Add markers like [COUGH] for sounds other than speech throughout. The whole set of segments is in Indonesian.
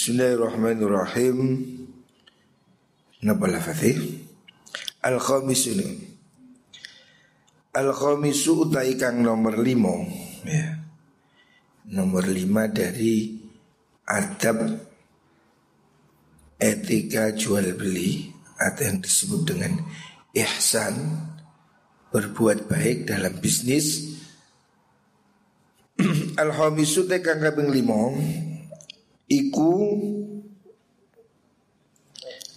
Bismillahirrahmanirrahim. Napa lafadznya? Al-khamisu Al-khamisu utai kang nomor limo ya. Nomor lima dari adab etika jual beli atau yang disebut dengan ihsan berbuat baik dalam bisnis [CLEARS THROAT] Al-khamisu kang kaping limo iku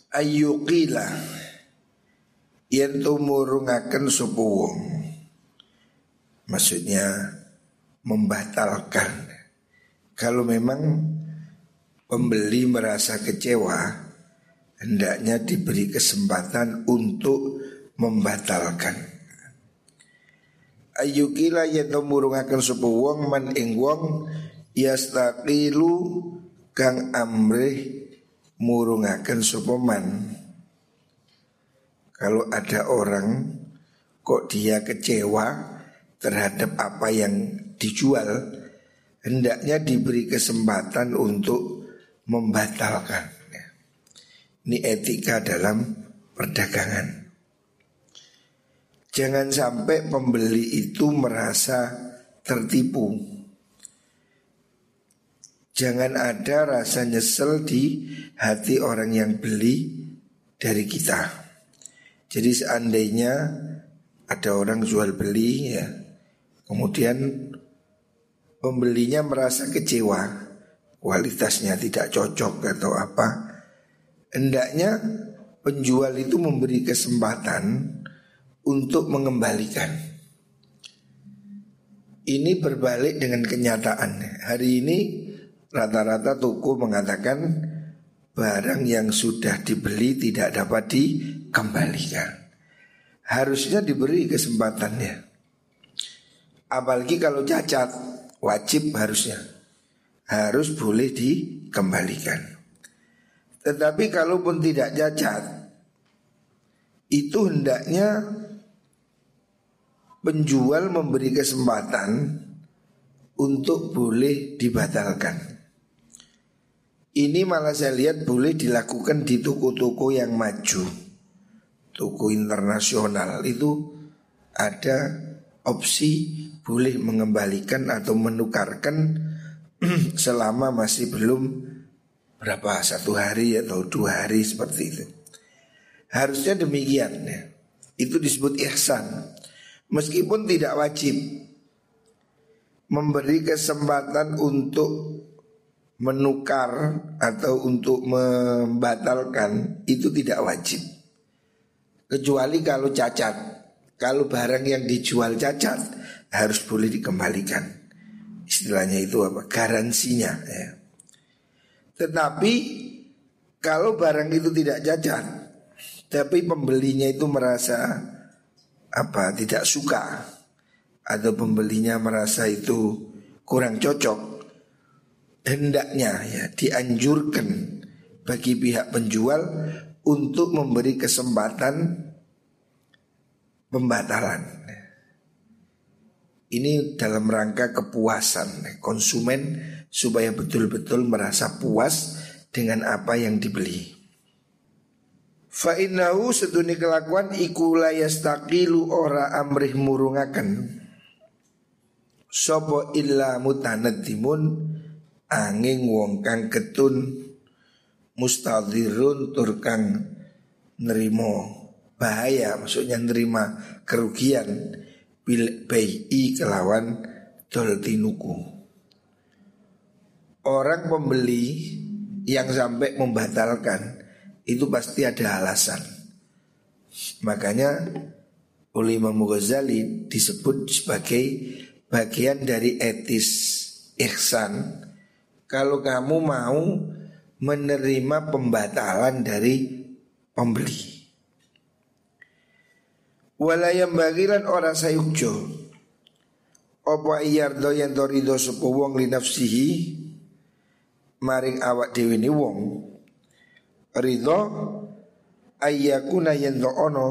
ayyuqila yen tumurungaken sapa wong. Maksudnya membatalkan. Kalau memang pembeli merasa kecewa hendaknya diberi kesempatan untuk membatalkan. Ayyukila yen tumurungaken sapa wong man ing wong yastaqilu kang amrih murungaken sapa man kalau ada orang kok dia kecewa terhadap apa yang dijual, hendaknya diberi kesempatan untuk membatalkan. Ini etika dalam perdagangan. Jangan sampai pembeli itu merasa tertipu. Jangan ada rasa nyesel di hati orang yang beli dari kita. Jadi seandainya ada orang jual beli ya, kemudian pembelinya merasa kecewa, kualitasnya tidak cocok atau apa, hendaknya penjual itu memberi kesempatan untuk mengembalikan. Ini berbalik dengan kenyataan. Hari ini rata-rata toko mengatakan barang yang sudah dibeli tidak dapat dikembalikan. Harusnya diberi kesempatannya. Apalagi kalau cacat, wajib harusnya. Harus boleh dikembalikan. Tetapi kalaupun tidak cacat, itu hendaknya penjual memberi kesempatan untuk boleh dibatalkan. Ini malah saya lihat boleh dilakukan di toko-toko yang maju Toko internasional itu ada opsi boleh mengembalikan atau menukarkan [CLEARS THROAT] selama masih belum berapa satu hari atau dua hari seperti itu. Harusnya demikian ya. Itu disebut ihsan. Meskipun tidak wajib memberi kesempatan untuk menukar atau untuk membatalkan itu tidak wajib. Kecuali kalau cacat. Kalau barang yang dijual cacat harus boleh dikembalikan. Istilahnya itu apa? Garansinya ya. Tetapi kalau barang itu tidak cacat, tapi pembelinya itu merasa apa? Tidak suka atau pembelinya merasa itu kurang cocok, hendaknya ya dianjurkan bagi pihak penjual untuk memberi kesempatan pembatalan. Ini dalam rangka kepuasan konsumen supaya betul-betul merasa puas dengan apa yang dibeli. Fa'innahu seduni kelakuan iku layastaqilu ora amrih murungaken Sopo illa mutanadimun angin wong kang ketun mustadhirun turkang nerimo bahaya maksudnya nerima kerugian bil bayi kelawan dol tinuku. Orang pembeli yang sampai membatalkan itu pasti ada alasan. Makanya oleh Imam Ghazali disebut sebagai bagian dari etis ihsan kalau kamu mau menerima pembatalan dari pembeli. Walayam bagilan orang sayukjo. Apa iyardo yang torido sepo wong li nafsihi? Maring awak dewi ni wong. Ridho Ayyakuna yang ono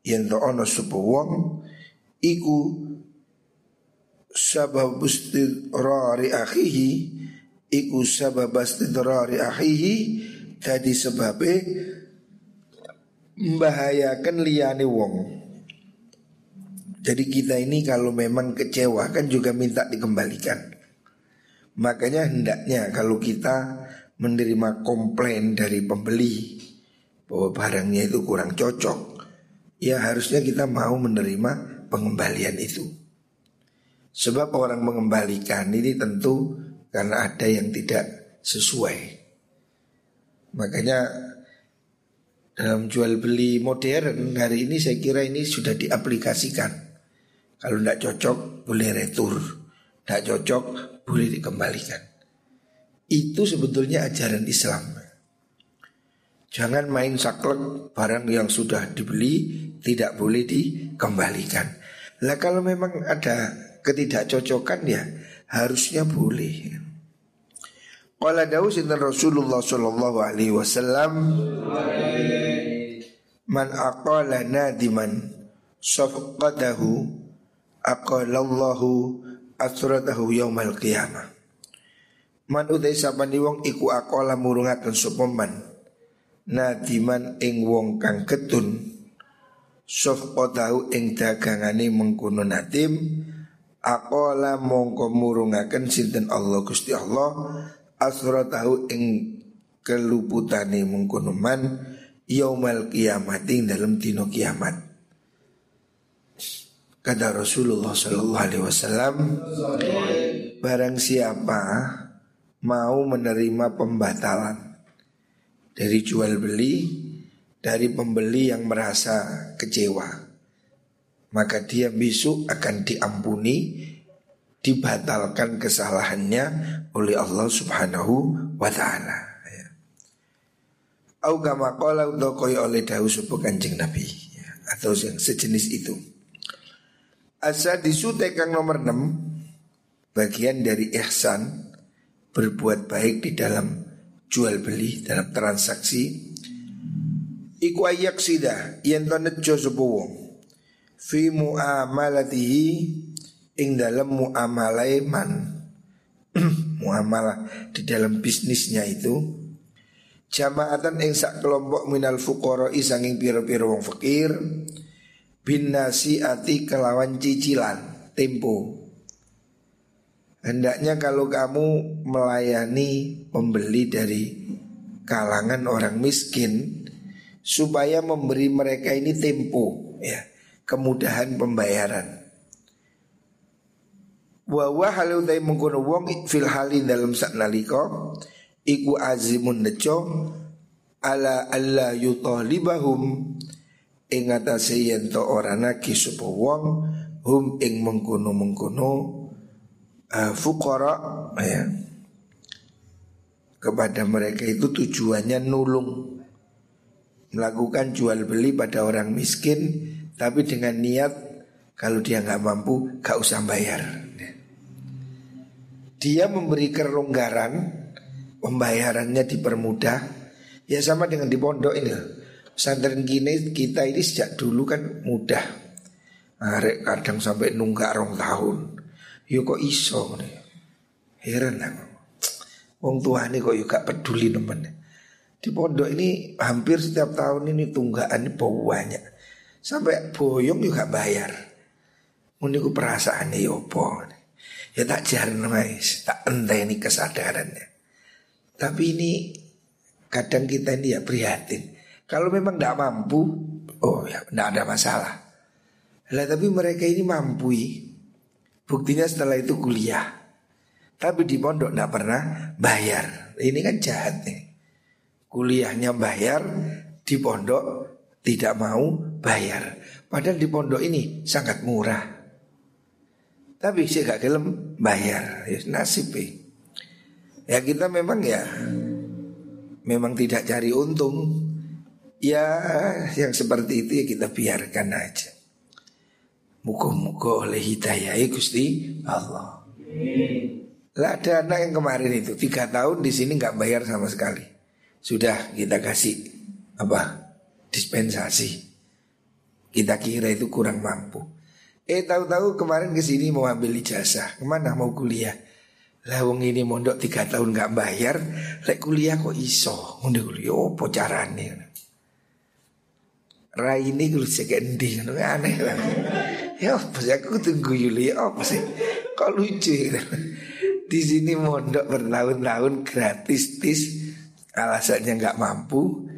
Yang ono sepo wong Iku Sabab rari akhihi iku sababas tidrari ahihi Jadi sebabnya membahayakan liyane wong. Jadi kita ini kalau memang kecewa kan juga minta dikembalikan. Makanya hendaknya kalau kita menerima komplain dari pembeli bahwa barangnya itu kurang cocok, ya harusnya kita mau menerima pengembalian itu. Sebab orang mengembalikan ini tentu karena ada yang tidak sesuai. Makanya dalam jual beli modern hari ini saya kira ini sudah diaplikasikan. Kalau tidak cocok boleh retur, tidak cocok boleh dikembalikan. Itu sebetulnya ajaran Islam. Jangan main saklek barang yang sudah dibeli tidak boleh dikembalikan. Lah kalau memang ada ketidakcocokan ya harusnya boleh. Qala dawu sinten Rasulullah sallallahu alaihi wasallam Man aqala nadiman safqadahu aqalallahu asratahu yaumal qiyamah Man utai sapani wong iku aqala murungaken sapa man nadiman ing wong kang ketun safqadahu ing dagangane mengkono nadim aqala mongko murungaken sinten Allah Gusti Allah tahu ing keluputane mengkono man yaumal kiamat ing dalam dino kiamat. Kata Rasulullah Shallallahu Alaihi Wasallam, barang siapa mau menerima pembatalan dari jual beli dari pembeli yang merasa kecewa, maka dia besok akan diampuni dibatalkan kesalahannya oleh Allah Subhanahu wa taala. Ya. Au kama qala oleh dawu sapa Kanjeng Nabi ya, atau yang sejenis itu. Asa disute kang nomor 6 bagian dari ihsan berbuat baik di dalam jual beli dalam transaksi iku ayak sida yen to nejo sapa wong fi muamalatihi ing dalam muamalai man. [CLEARS THROAT] Muamalah di dalam bisnisnya itu. Jamaatan ing sak kelompok minal fuqara isanging piro-piro wong fakir. Bin ati kelawan cicilan tempo. Hendaknya kalau kamu melayani pembeli dari kalangan orang miskin supaya memberi mereka ini tempo ya, kemudahan pembayaran. Wa wa halu dai mengkono wong fil hali dalam sak nalika iku azimun neco ala alla yutalibahum ing atase yen to ora naki sapa wong hum ing mengkono-mengkono uh, fuqara ya kepada mereka itu tujuannya nulung melakukan jual beli pada orang miskin tapi dengan niat kalau dia nggak mampu gak usah bayar. Dia memberi kelonggaran pembayarannya dipermudah. Ya sama dengan di pondok ini. Pesantren gini kita ini sejak dulu kan mudah. Arek kadang sampai nunggak rong tahun. Yo kok iso nih Heran aku. Wong tua ini kok juga peduli temen Di pondok ini hampir setiap tahun ini tunggakan banyak Sampai boyong juga bayar Ini perasaan nih Ya tak jarang mais, tak ini kesadarannya. Tapi ini kadang kita ini ya prihatin. Kalau memang tidak mampu, oh ya tidak ada masalah. Lah tapi mereka ini mampu. Buktinya setelah itu kuliah. Tapi di pondok tidak pernah bayar. Ini kan jahat nih. Kuliahnya bayar, di pondok tidak mau bayar. Padahal di pondok ini sangat murah. Tapi sih gak gelem bayar ya nasib ya. ya kita memang ya Memang tidak cari untung Ya yang seperti itu ya kita biarkan aja Muka-muka oleh hidayah Gusti Allah Lah ada anak yang kemarin itu Tiga tahun di sini nggak bayar sama sekali Sudah kita kasih Apa Dispensasi Kita kira itu kurang mampu Eh tahu-tahu kemarin ke sini mau ambil ijazah, ke mana mau kuliah? Lah wong ini mondok tiga tahun nggak bayar, lek kuliah kok iso. Ngono kuliah opo carane? Rai ini kulo sekendi ngono aneh lah. Ya apa sih aku tunggu Yuli apa sih? Kok lucu gitu. Di sini mondok bertahun-tahun gratis tis alasannya nggak mampu.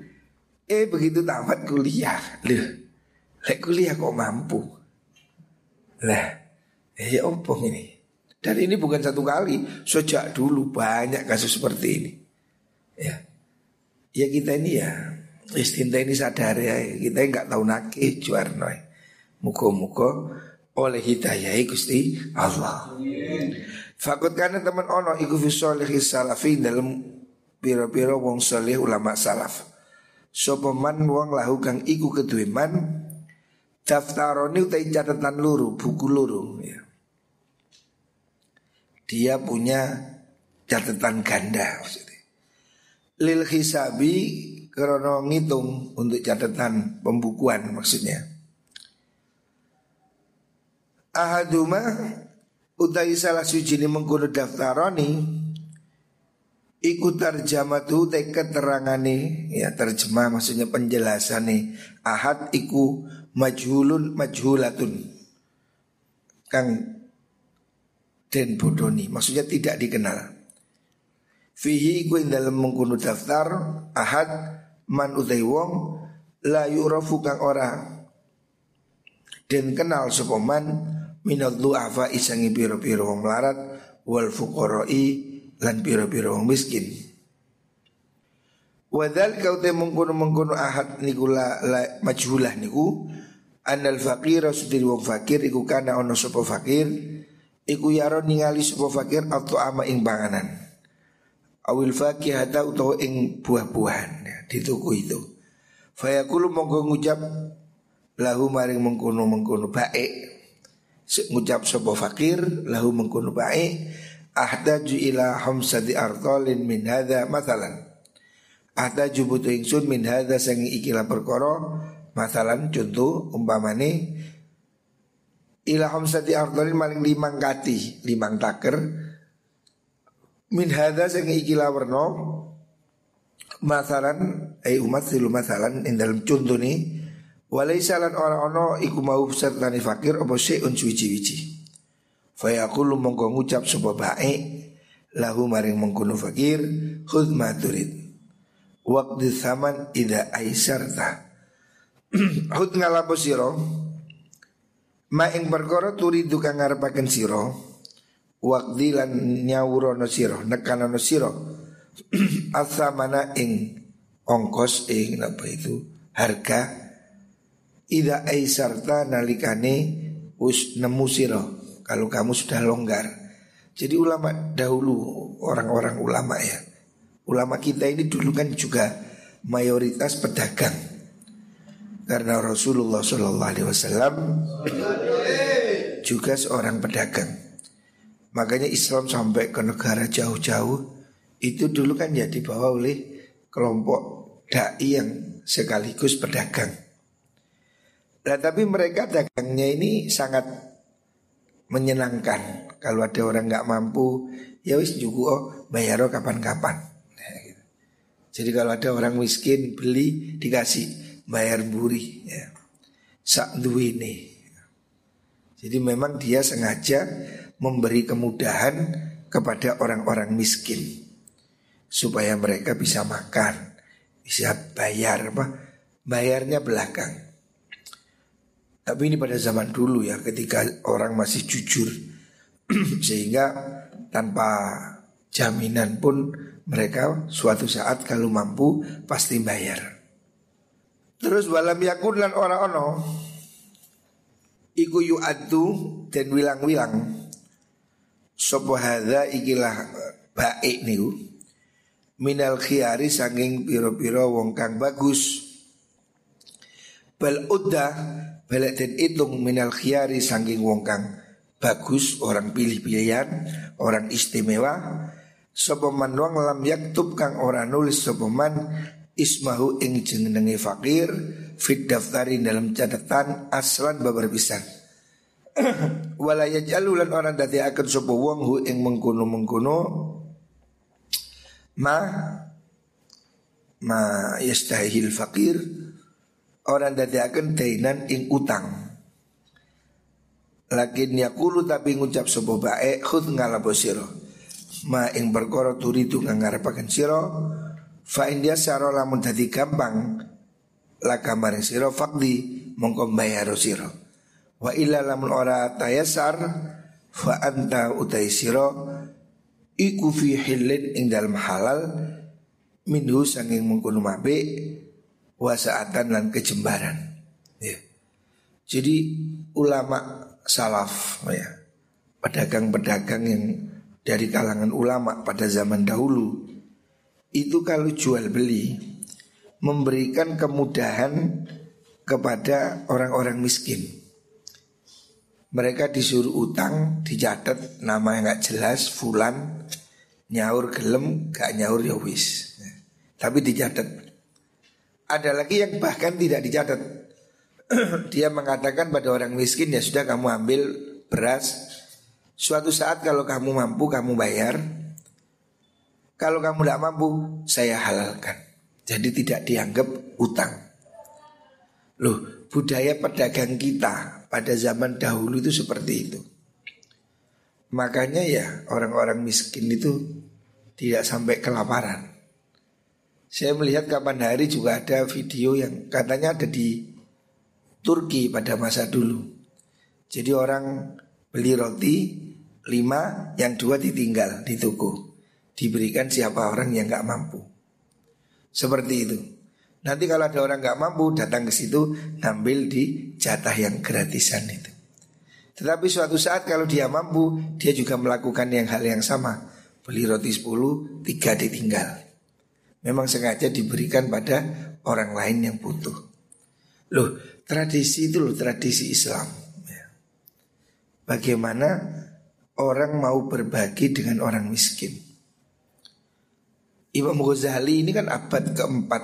Eh begitu tamat kuliah, loh, lek kuliah kok mampu? Lah, eh ya opo ini? Dan ini bukan satu kali, sejak dulu banyak kasus seperti ini. Ya, ya kita ini ya, istinta ini sadar ya, kita nggak tahu nake juarno. Muko-muko oleh hidayah gusti Allah. Fakut karena teman ono iku fi salafi dalam piro-piro wong soleh ulama salaf. Sopeman wong lahu kang iku kedue man daftaroni utai catatan luru buku luru ya dia punya catatan ganda maksudnya. Lil hisabi krono ngitung untuk catatan pembukuan maksudnya. Ahaduma utai salah suci ini mengkuno daftaroni Iku terjemah tu te keterangane ya terjemah maksudnya penjelasan nih. Ahad iku majhulun majhulatun. Kang den bodoni maksudnya tidak dikenal. Fihi ku dalam mengkuno daftar ahad man utai wong la yurafu kang ora. Den kenal sapa man minal du'afa isangi piro-piro wong melarat wal fuqara'i lan piro-piro wong miskin. Wadal kau te mengkuno mengkuno ahad niku la, la majhulah niku anal fakir sudiri wong fakir iku kana ono sopo fakir Iku yaro ningali sebuah fakir atau ama ing panganan. Awil fakihata utawa ing buah-buahan ya, Di tuku itu. Fayakulu monggo ngucap Lahu maring mengkono mengkono baik Ngucap sebuah fakir Lahu mengkono baik Ahdaju ila hamsati artolin min hadha matalan Ahdaju butuh ingsun min hadha sangi ikilah perkoro Matalan contoh umpamane ila hamsati ardhalin maling limang kati limang taker min hadza sing iki lawerno masalan ay umat silu masalan ing dalam contoh ni walaisa lan ora ono iku mau sertane fakir apa syai'un suci-wici fa yaqulu mongko ngucap sapa bae lahu maring mengkono fakir khudh ma turid waqdi saman ida aisarta. [CLEARS THROAT] Hud ngalapo sira? Ma ing perkara turidu kang ngarepaken sira waqdi lan nyawurono sira nekanono sira. [CLEARS THROAT] Asamana ing ongkos ing apa itu? Harga. Ida aisarta nalikane us nemu sira kalau kamu sudah longgar. Jadi ulama dahulu orang-orang ulama ya. Ulama kita ini dulu kan juga mayoritas pedagang karena Rasulullah Shallallahu Alaihi Wasallam juga seorang pedagang. Makanya Islam sampai ke negara jauh-jauh itu dulu kan ya dibawa oleh kelompok dai yang sekaligus pedagang. Nah tapi mereka dagangnya ini sangat menyenangkan. Kalau ada orang nggak mampu, ya wis juga oh bayar kapan-kapan. Nah, gitu. Jadi kalau ada orang miskin beli dikasih bayar buri ya. Sak duwini. Jadi memang dia sengaja memberi kemudahan kepada orang-orang miskin supaya mereka bisa makan, bisa bayar apa? Bayarnya belakang. Tapi ini pada zaman dulu ya ketika orang masih jujur. [CLEARS THROAT] Sehingga tanpa jaminan pun mereka suatu saat kalau mampu pasti bayar. Terus walam yakun lan ora ono Iku yu'addu dan wilang-wilang. Sopo hadha ikilah baik niku. Minal khiyari sanging piro-piro wong kang bagus. Bal udda balik dan hitung minal khiyari sanging wong kang bagus Orang pilih-pilihan Orang istimewa. Sopo man wong lam yaktub kang ora nulis Sopo man ismahu ing jenenge fakir fit daftarin dalam catatan aslan babar pisan. [CLEARS THROAT] Wala yaj'alu lan orang dadi akan sapa wong hu ing mengkono-mengkono. Ma ma yastahil fakir orang dadi akan dainan ing utang. Lakin yakulu tapi ngucap sapa bae khud ngalapo sira. Ma ing perkara turidu ngangarapaken sira fa india saro lamun dadi gampang la kamar sira fakdi mongko bayar sira. Wa illa lamun ora tayasar fa anta utai sira iku fi hilin ing dalem halal minhu sanging mengkono mabe wasaatan lan kejembaran ya. Jadi ulama salaf ya pedagang-pedagang yang dari kalangan ulama pada zaman dahulu itu kalau jual beli memberikan kemudahan kepada orang-orang miskin. Mereka disuruh utang, dicatat nama yang nggak jelas, fulan, nyaur gelem, gak nyaur ya wis. Tapi dicatat. Ada lagi yang bahkan tidak dicatat. [CLEARS THROAT] Dia mengatakan pada orang miskin ya sudah kamu ambil beras. Suatu saat kalau kamu mampu kamu bayar. Kalau kamu tidak mampu saya halalkan. Jadi tidak dianggap utang. Loh, budaya pedagang kita pada zaman dahulu itu seperti itu. Makanya ya orang-orang miskin itu tidak sampai kelaparan. Saya melihat kapan hari juga ada video yang katanya ada di Turki pada masa dulu. Jadi orang beli roti lima, yang dua ditinggal di toko. Diberikan siapa orang yang nggak mampu. Seperti itu. Nanti kalau ada orang nggak mampu datang ke situ ngambil di jatah yang gratisan itu. Tetapi suatu saat kalau dia mampu, dia juga melakukan yang hal yang sama. Beli roti 10, tiga ditinggal. Memang sengaja diberikan pada orang lain yang butuh. Loh, tradisi itu loh tradisi Islam. Ya. Bagaimana orang mau berbagi dengan orang miskin. Imam Ghazali ini kan abad keempat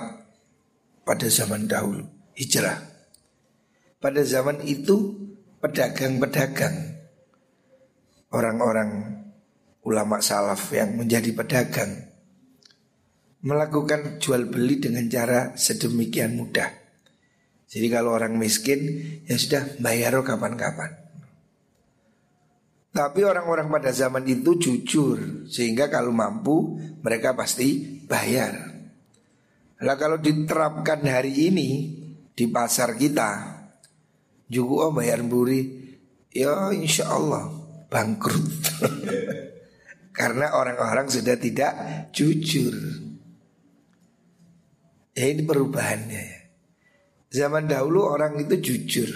pada zaman dahulu hijrah. Pada zaman itu pedagang-pedagang orang-orang ulama salaf yang menjadi pedagang melakukan jual beli dengan cara sedemikian mudah. Jadi kalau orang miskin ya sudah bayar kapan-kapan. Tapi orang-orang pada zaman itu jujur sehingga kalau mampu mereka pasti bayar. Lah kalau diterapkan hari ini di pasar kita juga oh bayar buri ya insya Allah bangkrut [LAUGHS] karena orang-orang sudah tidak jujur. Ya ini perubahannya ya. Zaman dahulu orang itu jujur,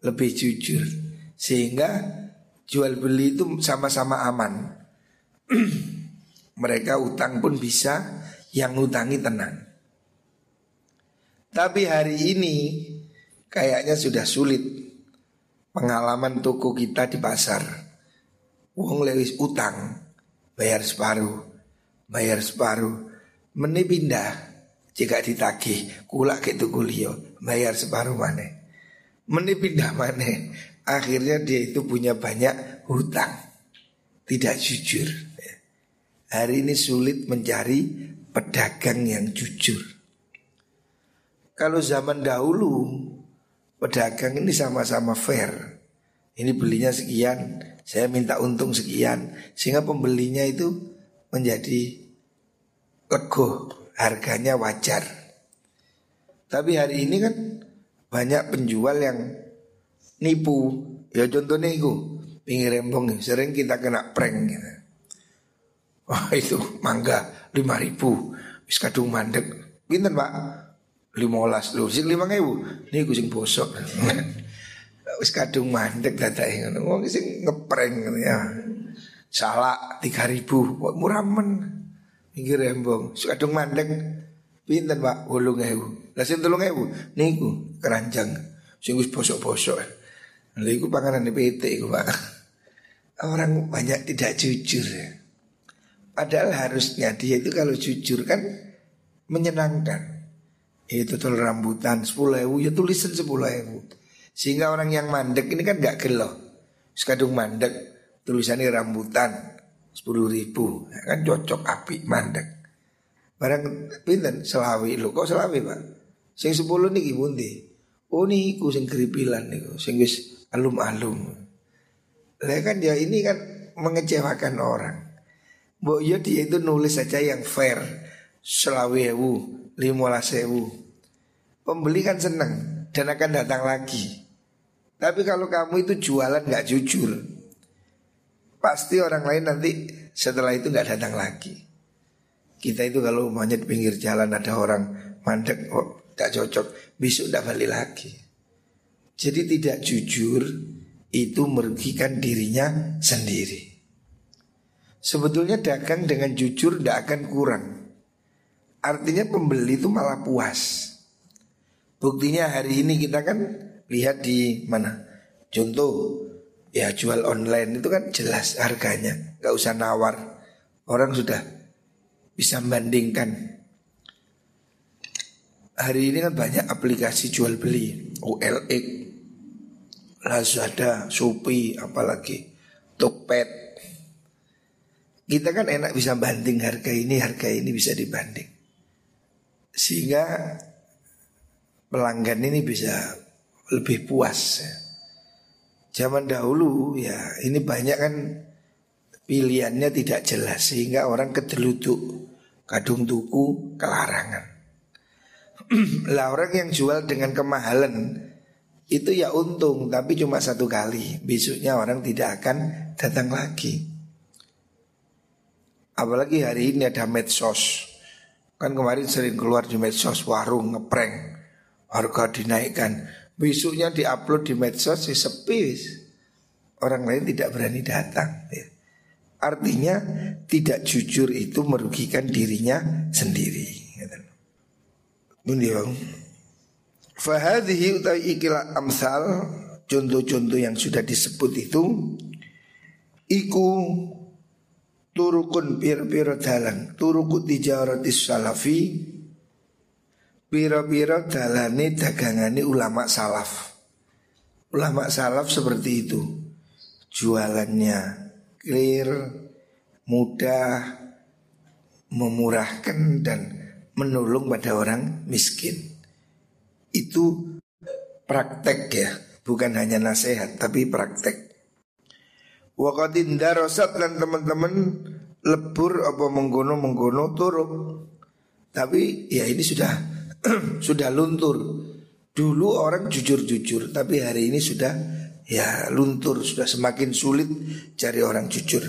lebih jujur sehingga jual beli itu sama-sama aman. [CLEARS THROAT] Mereka utang pun bisa, yang utangi tenang. Tapi hari ini kayaknya sudah sulit pengalaman toko kita di pasar. Wong lewis utang, bayar separuh, bayar separuh, meni pindah jika ditagih kulak ke tuku liyo, bayar separuh mana. Meni pindah mana. Akhirnya dia itu punya banyak hutang, tidak jujur. Hari ini sulit mencari pedagang yang jujur. Kalau zaman dahulu pedagang ini sama-sama fair. Ini belinya sekian, saya minta untung sekian, sehingga pembelinya itu menjadi lego, harganya wajar. Tapi hari ini kan banyak penjual yang nipu. Ya contohnya itu pinggir rembong sering kita kena prank gitu. Wah itu mangga lima ribu, wis kadung mandek. Pinten pak? limolas lho sing lima ewu niku sing bosok [LAUGHS] wis kadung mandek dadake ngono wong sing ngepreng ya salah tiga ribu murah men pinggir rembong kadung mandek. Pinten pak? Wolung ewu. Lah sing telung ewu? Niku keranjang. Wis bosok-bosok. Lha iku panganan PT iku pak. Orang banyak tidak jujur ya. Padahal harusnya dia itu kalau jujur kan menyenangkan. Itu tuh rambutan. Sepuluh ewu ya tulisan sepuluh ewu. Sehingga orang yang mandek ini kan gak gelo. Sekadung mandek tulisannya rambutan sepuluh ribu ya kan cocok api mandek. Barang pinten selawi lo kok selawi pak? Sing sepuluh nih pundi? Oh niku sing keripilan niku sing wis alum-alum. Lah kan dia ini kan mengecewakan orang. Mbok ya dia itu nulis saja yang fair. Selawi ewu, lima sewu. Pembeli kan seneng dan akan datang lagi. Tapi kalau kamu itu jualan nggak jujur, pasti orang lain nanti setelah itu nggak datang lagi. Kita itu kalau monyet pinggir jalan ada orang mandek, oh nggak cocok, besok nggak balik lagi. Jadi tidak jujur itu merugikan dirinya sendiri. Sebetulnya dagang dengan jujur tidak akan kurang. Artinya pembeli itu malah puas. Buktinya hari ini kita kan lihat di mana. Contoh ya jual online itu kan jelas harganya, nggak usah nawar. Orang sudah bisa membandingkan. Hari ini kan banyak aplikasi jual beli, OLX, Lazada, Shopee, apalagi Tokped. Kita kan enak bisa banding harga ini, harga ini bisa dibanding. Sehingga pelanggan ini bisa lebih puas. Ya. Zaman dahulu ya ini banyak kan pilihannya tidak jelas sehingga orang kedeluduk kadung tuku kelarangan. [CLEARS THROAT] lah orang yang jual dengan kemahalan itu ya untung tapi cuma satu kali. Besoknya orang tidak akan datang lagi. Apalagi hari ini ada medsos. Kan kemarin sering keluar di medsos warung ngeprank harga dinaikkan besoknya diupload di medsos si sepi. Orang lain tidak berani datang ya. artinya tidak jujur itu merugikan dirinya sendiri Ini Fahadhi utai ikilah amsal Contoh-contoh yang sudah disebut itu Iku Turukun piro-piro dalang Turukut tijaratis salafi Piro-piro dalane dagangane ulama salaf Ulama salaf seperti itu Jualannya clear Mudah Memurahkan dan menolong pada orang miskin itu praktek ya, bukan hanya nasihat tapi praktek. Waqadin darosat dan teman-teman lebur apa menggono menggono turuk. Tapi ya ini sudah [CLEARS THROAT] sudah luntur. Dulu orang jujur-jujur, tapi hari ini sudah ya luntur, sudah semakin sulit cari orang jujur.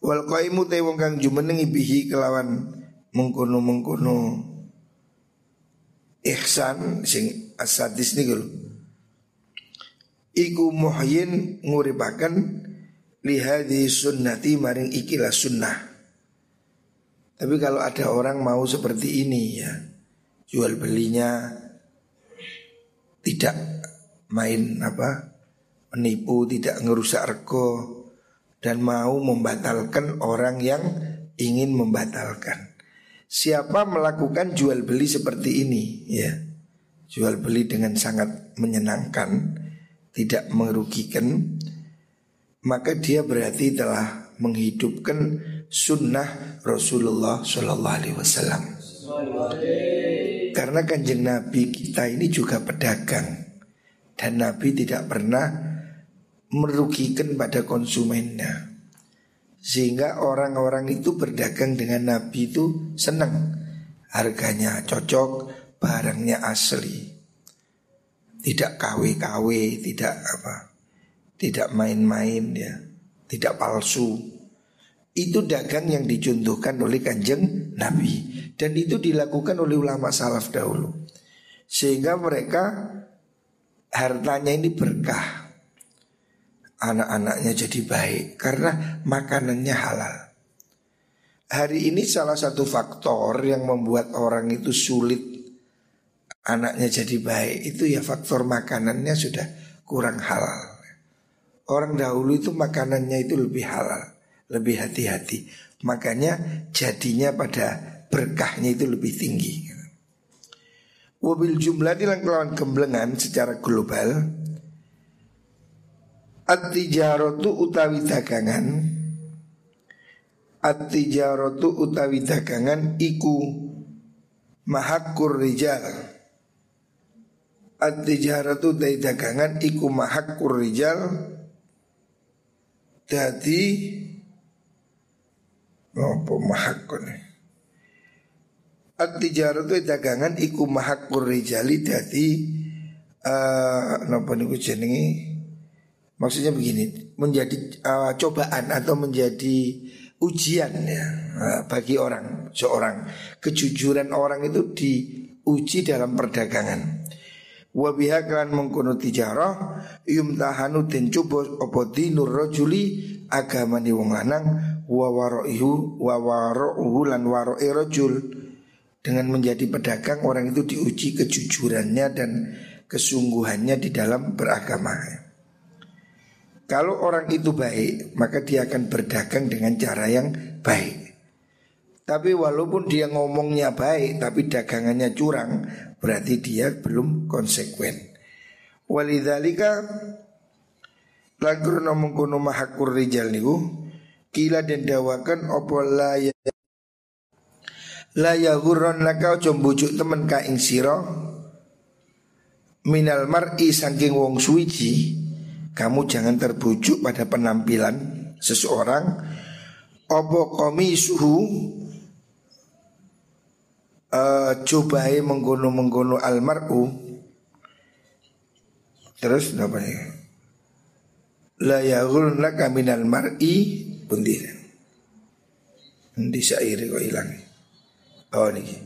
Wal qaimu te wong kang jumenengi bihi kelawan mengkono-mengkono ihsan sing asadis niku iku muhyin nguripaken lihadi sunnati maring ikilah sunnah tapi kalau ada orang mau seperti ini ya jual belinya tidak main apa menipu tidak ngerusak rego dan mau membatalkan orang yang ingin membatalkan Siapa melakukan jual beli seperti ini ya Jual beli dengan sangat menyenangkan Tidak merugikan Maka dia berarti telah menghidupkan sunnah Rasulullah Shallallahu Alaihi Wasallam. Karena kanjeng Nabi kita ini juga pedagang. Dan Nabi tidak pernah merugikan pada konsumennya. Sehingga orang-orang itu berdagang dengan Nabi itu senang. Harganya cocok, barangnya asli. Tidak KW-KW, tidak apa Tidak main-main ya Tidak palsu. Itu dagang yang dicontohkan oleh kanjeng Nabi Dan itu dilakukan oleh ulama salaf dahulu Sehingga mereka hartanya ini berkah anak-anaknya jadi baik karena makanannya halal. Hari ini salah satu faktor yang membuat orang itu sulit anaknya jadi baik itu ya faktor makanannya sudah kurang halal. Orang dahulu itu makanannya itu lebih halal, lebih hati-hati. Makanya jadinya pada berkahnya itu lebih tinggi. Wabil jumlah di kelawan gemblengan secara global At-tijaratu utawi dagangan At-tijaratu utawi dagangan iku mahakur rijal At-tijaratu utawi dagangan iku mahakur rijal Dadi Apa mahakun At-tijaratu dagangan iku mahakur rijali Dadi uh, Napa niku jenengi? Maksudnya begini, menjadi uh, cobaan atau menjadi ujian ya uh, bagi orang seorang. Kejujuran orang itu diuji dalam perdagangan. Wabiha kan mengkono tijarah yumtahanu den coba apa dinur rajuli agama ni wong lanang wa waraihu wa waraihu lan warai rajul dengan menjadi pedagang orang itu diuji kejujurannya dan kesungguhannya di dalam beragama. Kalau orang itu baik, maka dia akan berdagang dengan cara yang baik. Tapi walaupun dia ngomongnya baik, tapi dagangannya curang, berarti dia belum konsekuen. Walidhalika nomong kuno mahakur rijal niku Kila dan dawakan opo la ya La ya gurron laka bujuk temen ka ing siro Minal mar'i saking wong suici kamu jangan terbujuk pada penampilan seseorang. Opo komi suhu? Uh, cobai menggono menggono almaru terus apa ya? La yaghul laka minal mar'i. Bundi di syair kok hilang oh niki.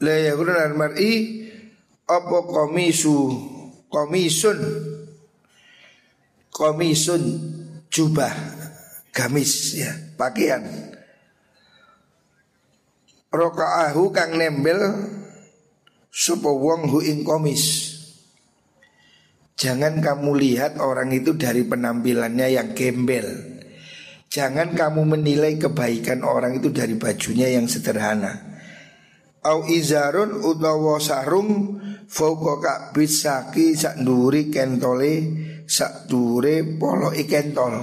La yaghul al mar'i apa komisu komisun? Komisun jubah gamis ya pakaian. Rokaahu kang nembel supo wong hu ing komis. Jangan kamu lihat orang itu dari penampilannya yang gembel Jangan kamu menilai kebaikan orang itu dari bajunya yang sederhana Au izarun utawa sarung Fauqa ka'bis saki sak nduri kentole sak dure polo ikentol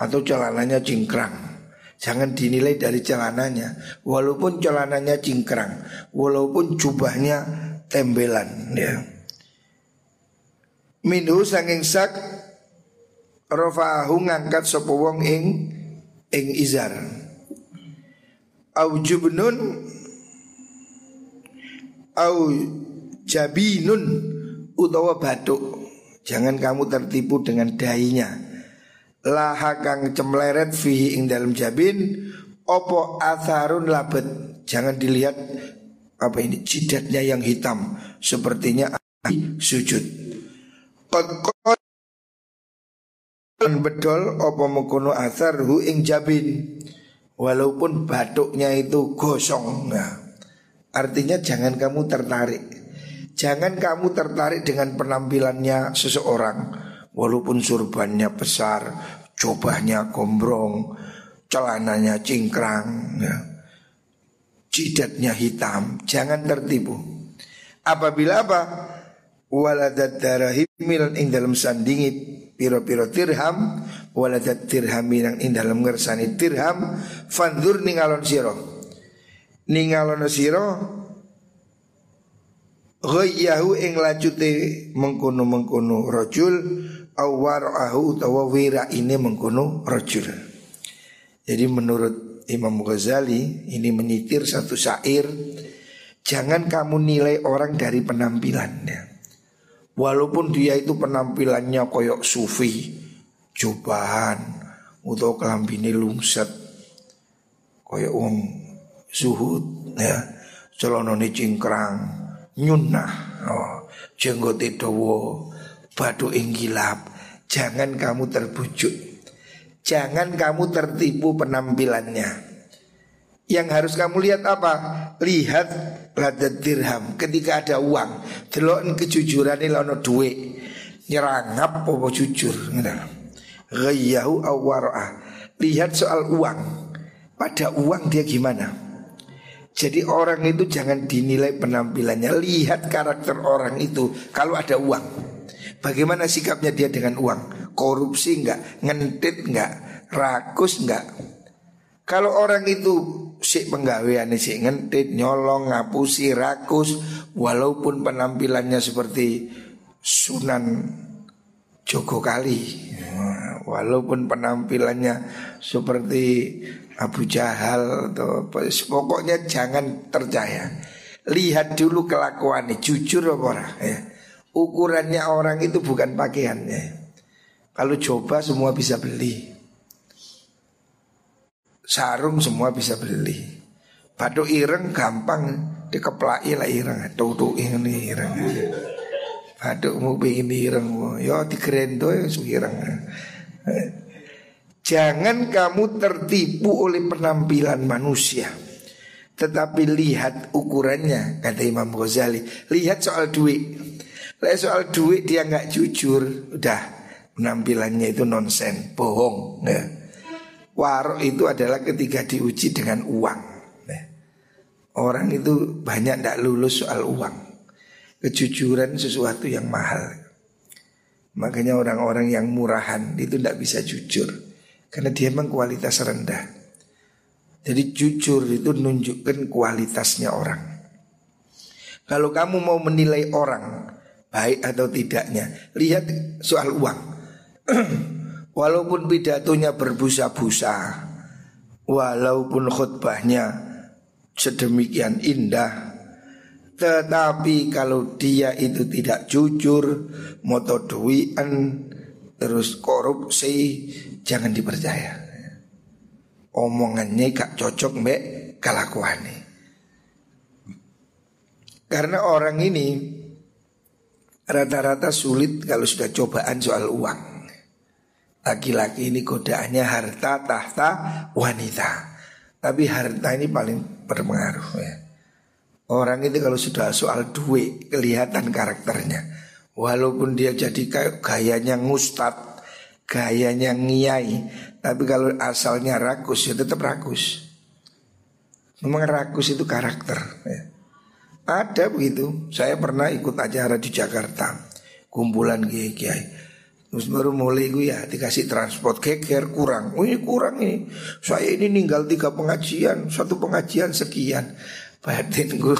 atau celananya cingkrang. Jangan dinilai dari celananya, walaupun celananya cingkrang, walaupun jubahnya tembelan ya. Minhu sanging sak rofa'ahu ngangkat sapa wong ing ing izar. Au jubnun au jabinun utawa batuk. Jangan kamu tertipu dengan dainya Laha kang cemleret fihi ing dalam jabin Opo atharun labet? Jangan dilihat apa ini jidatnya yang hitam. Sepertinya sujud Kot bedol opo mengkono athar hu ing jabin. Walaupun batuknya itu gosong. Nah, Artinya jangan kamu tertarik. Jangan kamu tertarik dengan penampilannya seseorang. Walaupun surbannya besar Jobahnya gombrong Celananya cingkrang ya. Jidatnya hitam. Jangan tertipu. Apabila apa? Waladat darahimil ing dalam sandingi Piro-piro dirham. Waladat dirhamilang ing dalam ngersani dirham. Fandur ningalon siro. Ningalon siro Ghayyahu ing lajute mengkono-mengkono rajul au wara'ahu utawa wira ini mengkono rajul. Jadi menurut Imam Ghazali ini menyitir satu syair Jangan kamu nilai orang dari penampilannya Walaupun dia itu penampilannya koyok sufi Jubahan Atau kelambini lungset Koyok wong suhud ya Celonone cingkrang nyunah oh, jenggot dawa batu inggilap jangan kamu terbujuk jangan kamu tertipu penampilannya yang harus kamu lihat apa? Lihat ladat dirham ketika ada uang. Delok kejujuran ini lono duit. Nyerangap apa jujur. Ghayahu awara'a. Lihat soal uang. Pada uang dia gimana? Jadi orang itu jangan dinilai penampilannya Lihat karakter orang itu Kalau ada uang Bagaimana sikapnya dia dengan uang korupsi enggak, ngentit enggak, rakus enggak. Kalau orang itu si penggawean si ngentit, nyolong, ngapusi, rakus, walaupun penampilannya seperti Sunan Joko Kali, walaupun penampilannya seperti Abu Jahal atau pokoknya jangan percaya. Lihat dulu kelakuannya, jujur apa orang ya. Ukurannya orang itu bukan pakaiannya. Kalau coba semua bisa beli. Sarung semua bisa beli. Batu ireng gampang dikeplai lah ireng. Tutu ini ireng. Batu mau bikin ireng. Yo digerendo ya ireng. Jangan kamu tertipu oleh penampilan manusia. Tetapi lihat ukurannya kata Imam Ghazali. Lihat soal duit. Lihat soal duit dia nggak jujur. Udah penampilannya itu nonsen, bohong. Ya. Warok itu adalah ketika diuji dengan uang. Nah, orang itu banyak tidak lulus soal uang. Kejujuran sesuatu yang mahal. Makanya orang-orang yang murahan itu tidak bisa jujur. Karena dia memang kualitas rendah. Jadi jujur itu menunjukkan kualitasnya orang. Kalau kamu mau menilai orang baik atau tidaknya, lihat soal uang. [CLEARS THROAT] Walaupun pidatonya berbusa-busa Walaupun khutbahnya sedemikian indah Tetapi kalau dia itu tidak jujur Motoduian Terus korupsi Jangan dipercaya. Omongannya gak cocok mbak kelakuannya. Karena orang ini Rata-rata sulit kalau sudah cobaan soal uang Laki-laki ini godaannya harta, tahta, wanita. Tapi harta ini paling berpengaruh ya. Orang itu kalau sudah soal duit kelihatan karakternya. Walaupun dia jadi kayak gayanya ngustad Gayanya ngiyai Tapi kalau asalnya rakus ya tetap rakus. Memang rakus itu karakter ya. Ada begitu. Saya pernah ikut acara di Jakarta Kumpulan kiai-kiai Terus baru mulai gue ya dikasih transport keker kurang. Oh ini kurang ini. Saya ini ninggal tiga pengajian, satu pengajian sekian. Batin gue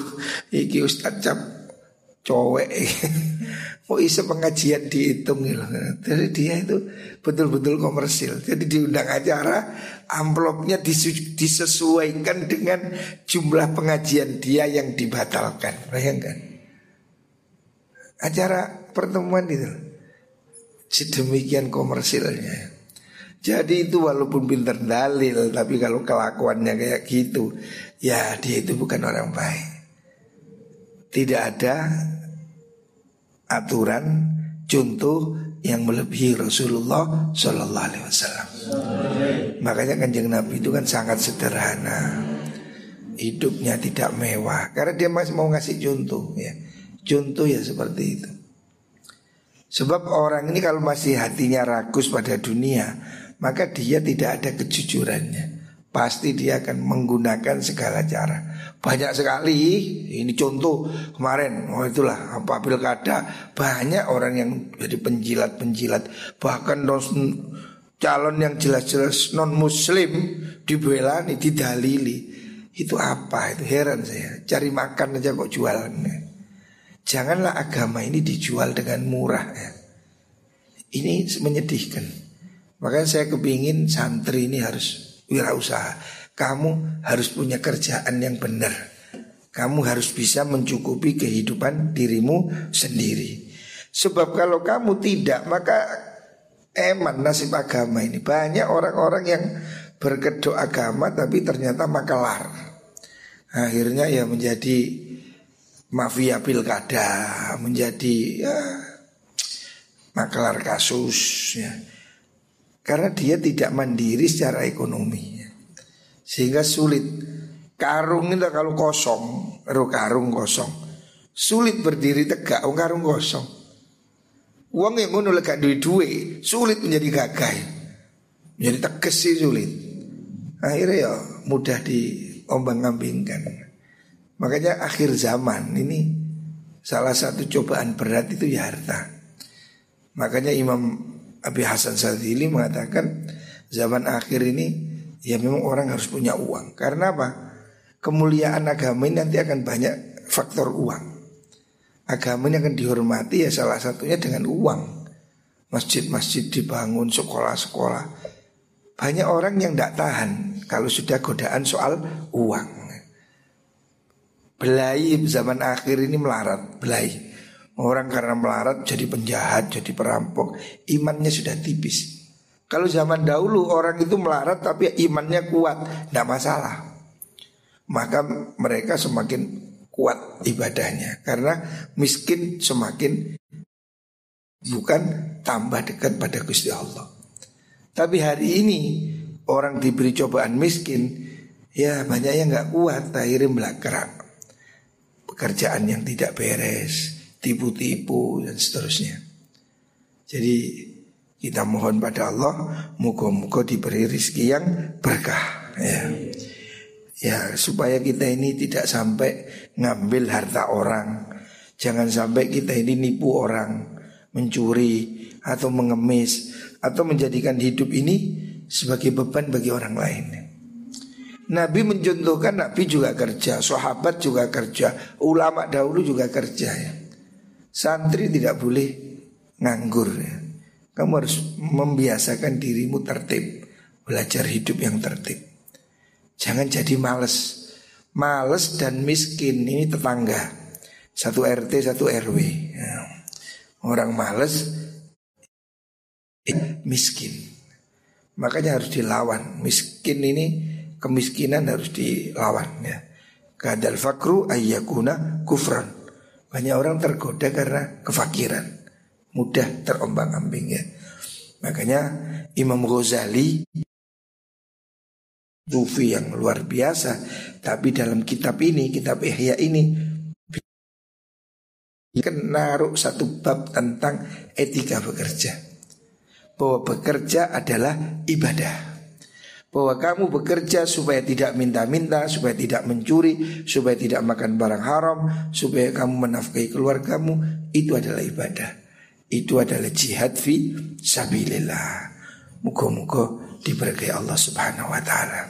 iki Ustaz cap cowek. [LAUGHS] Mau isa pengajian dihitung gitu. Jadi dia itu betul-betul komersil. Jadi diundang acara amplopnya disesuaikan dengan jumlah pengajian dia yang dibatalkan. Bayangkan. Acara pertemuan itu sedemikian komersilnya. Jadi itu walaupun pinter dalil tapi kalau kelakuannya kayak gitu ya dia itu bukan orang baik. Tidak ada aturan contoh yang melebihi Rasulullah Shallallahu Alaihi Wasallam. Makanya kanjeng Nabi itu kan sangat sederhana, hidupnya tidak mewah karena dia masih mau ngasih contoh ya. Contoh ya seperti itu. Sebab orang ini kalau masih hatinya rakus pada dunia Maka dia tidak ada kejujurannya. Pasti dia akan menggunakan segala cara. Banyak sekali. Ini contoh kemarin Oh itulah apa pilkada. Banyak orang yang jadi penjilat-penjilat. Bahkan calon yang jelas-jelas non muslim Dibela nih didalili. Itu apa? Itu heran saya. Cari makan aja kok jualannya Janganlah agama ini dijual dengan murah ya. Ini menyedihkan. Makanya saya kepingin santri ini harus wirausaha. Kamu harus punya kerjaan yang benar. Kamu harus bisa mencukupi kehidupan dirimu sendiri. Sebab kalau kamu tidak maka eman nasib agama ini. Banyak orang-orang yang berkedok agama tapi ternyata makalar Akhirnya ya menjadi mafia pilkada menjadi ya makelar kasus ya. Karena dia tidak mandiri secara ekonomi ya. Sehingga sulit. Karung itu kalau kosong Ero karung kosong. Sulit berdiri tegak oh, karung kosong. Uang yang ngono lega duit duit Sulit menjadi gagai Menjadi tegas sih sulit. Akhirnya ya mudah diombang ambingkan Makanya akhir zaman ini salah satu cobaan berat itu ya harta. Makanya Imam Abi Hasan Sadili mengatakan zaman akhir ini ya memang orang harus punya uang. Karena apa? Kemuliaan agama ini nanti akan banyak faktor uang. Agama ini akan dihormati ya salah satunya dengan uang. Masjid-masjid dibangun, sekolah-sekolah. Banyak orang yang tidak tahan kalau sudah godaan soal uang. Belai zaman akhir ini melarat, belai. Orang karena melarat jadi penjahat, jadi perampok, imannya sudah tipis. Kalau zaman dahulu orang itu melarat tapi imannya kuat, tidak masalah. Maka mereka semakin kuat ibadahnya karena miskin semakin bukan tambah dekat pada Gusti Allah. Tapi hari ini orang diberi cobaan miskin, ya banyak yang nggak kuat, akhirnya belakang. Pekerjaan yang tidak beres, tipu-tipu dan seterusnya. Jadi kita mohon pada Allah muka-muka diberi rizki yang berkah ya. Ya supaya kita ini tidak sampai ngambil harta orang Jangan sampai kita ini nipu orang Mencuri atau mengemis Atau menjadikan hidup ini sebagai beban bagi orang lain Nabi mencontohkan Nabi juga kerja Sahabat juga kerja Ulama dahulu juga kerja ya. Santri tidak boleh nganggur ya. Kamu harus membiasakan dirimu tertib Belajar hidup yang tertib. Jangan jadi males. Males dan miskin ini tetangga. Satu RT satu RW ya. Orang males Miskin. Makanya harus dilawan. Miskin ini Kemiskinan harus dilawan ya. Kadal fakru ayyakuna kufran. Banyak orang tergoda karena kefakiran. Mudah terombang ambing ya. Makanya Imam Ghazali Sufi yang luar biasa Tapi dalam kitab ini Kitab Ihya ini Kan satu bab tentang etika bekerja. Bahwa bekerja adalah ibadah bahwa kamu bekerja supaya tidak minta-minta, supaya tidak mencuri, supaya tidak makan barang haram, supaya kamu menafkahi keluargamu, itu adalah ibadah. Itu adalah jihad fi sabilillah. Muka-muka diberkahi Allah Subhanahu wa taala.